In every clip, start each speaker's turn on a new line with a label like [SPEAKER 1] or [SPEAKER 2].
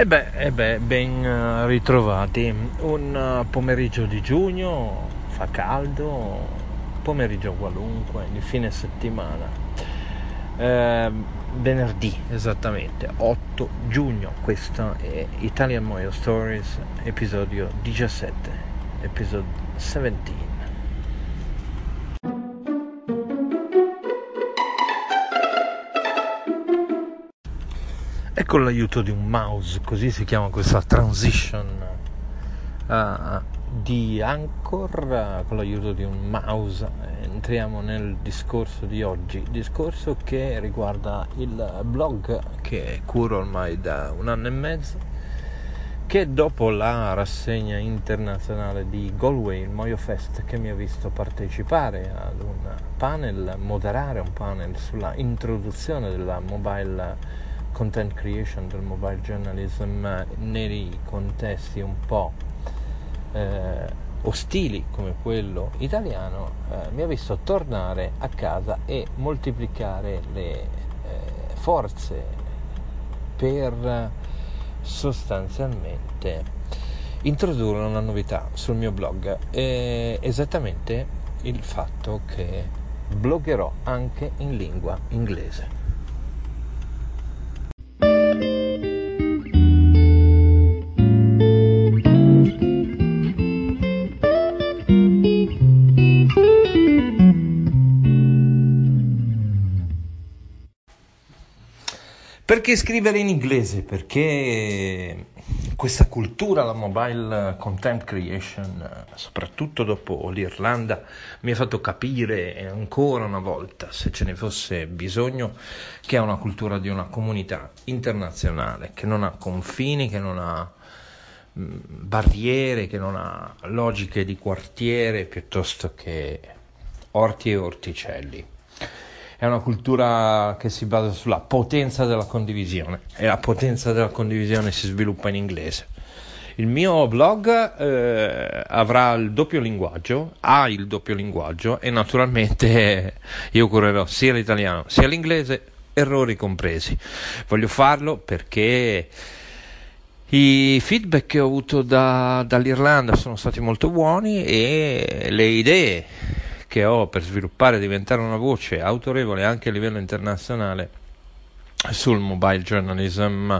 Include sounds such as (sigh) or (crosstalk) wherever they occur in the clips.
[SPEAKER 1] E beh, e beh, ben eh, ritrovati. Un eh, pomeriggio di giugno, fa caldo, pomeriggio qualunque, di fine settimana. Eh, venerdì esattamente, 8 giugno, questo è Italian Moyo Stories, episodio 17, episodio 17. E con l'aiuto di un mouse, così si chiama questa transition uh, di Anchor, uh, con l'aiuto di un mouse entriamo nel discorso di oggi, discorso che riguarda il blog che curo ormai da un anno e mezzo, che dopo la rassegna internazionale di Galway, il Moyo Fest, che mi ha visto partecipare ad un panel, moderare un panel sulla introduzione della mobile content creation, del mobile journalism nei contesti un po' eh, ostili come quello italiano, eh, mi ha visto tornare a casa e moltiplicare le eh, forze per sostanzialmente introdurre una novità sul mio blog, esattamente il fatto che bloggerò anche in lingua inglese. Perché scrivere in inglese? Perché questa cultura, la mobile content creation, soprattutto dopo l'Irlanda, mi ha fatto capire ancora una volta, se ce ne fosse bisogno, che è una cultura di una comunità internazionale, che non ha confini, che non ha mm, barriere, che non ha logiche di quartiere piuttosto che orti e orticelli è una cultura che si basa sulla potenza della condivisione e la potenza della condivisione si sviluppa in inglese. Il mio blog eh, avrà il doppio linguaggio, ha il doppio linguaggio e naturalmente (laughs) io curerò sia l'italiano sia l'inglese, errori compresi. Voglio farlo perché i feedback che ho avuto da, dall'Irlanda sono stati molto buoni e le idee che ho per sviluppare e diventare una voce autorevole anche a livello internazionale sul mobile journalism.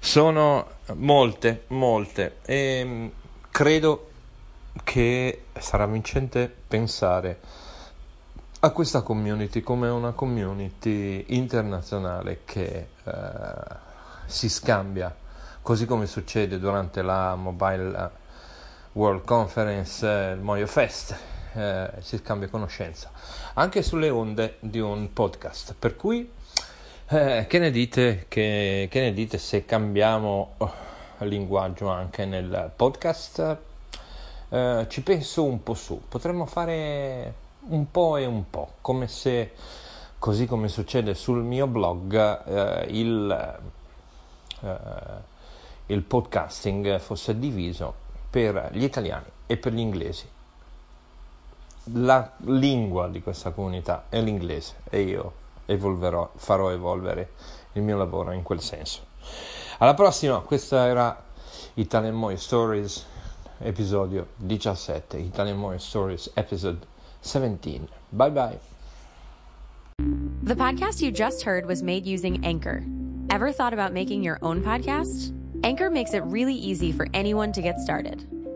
[SPEAKER 1] Sono molte, molte. E mm, credo che sarà vincente pensare a questa community come una community internazionale che eh, si scambia, così come succede durante la Mobile World Conference, eh, il Moyo Fest, eh, si scambia conoscenza anche sulle onde di un podcast. Per cui, eh, che, ne dite, che, che, ne dite se cambiamo oh, linguaggio anche nel podcast? Eh, ci penso un po' su, potremmo fare un po' e un po', come se, così come succede sul mio blog, eh, il, eh, il podcasting fosse diviso per gli italiani e per gli inglesi la lingua di questa comunità è l'inglese e io evolverò, farò evolvere il mio lavoro in quel senso. Alla prossima, questa era Italian Moy Stories, episodio 17, Italian Moy Stories, episode 17. Bye bye.
[SPEAKER 2] The podcast you just heard was made using Anchor. Ever thought about making your own podcast? Anchor makes it really easy for anyone to get started.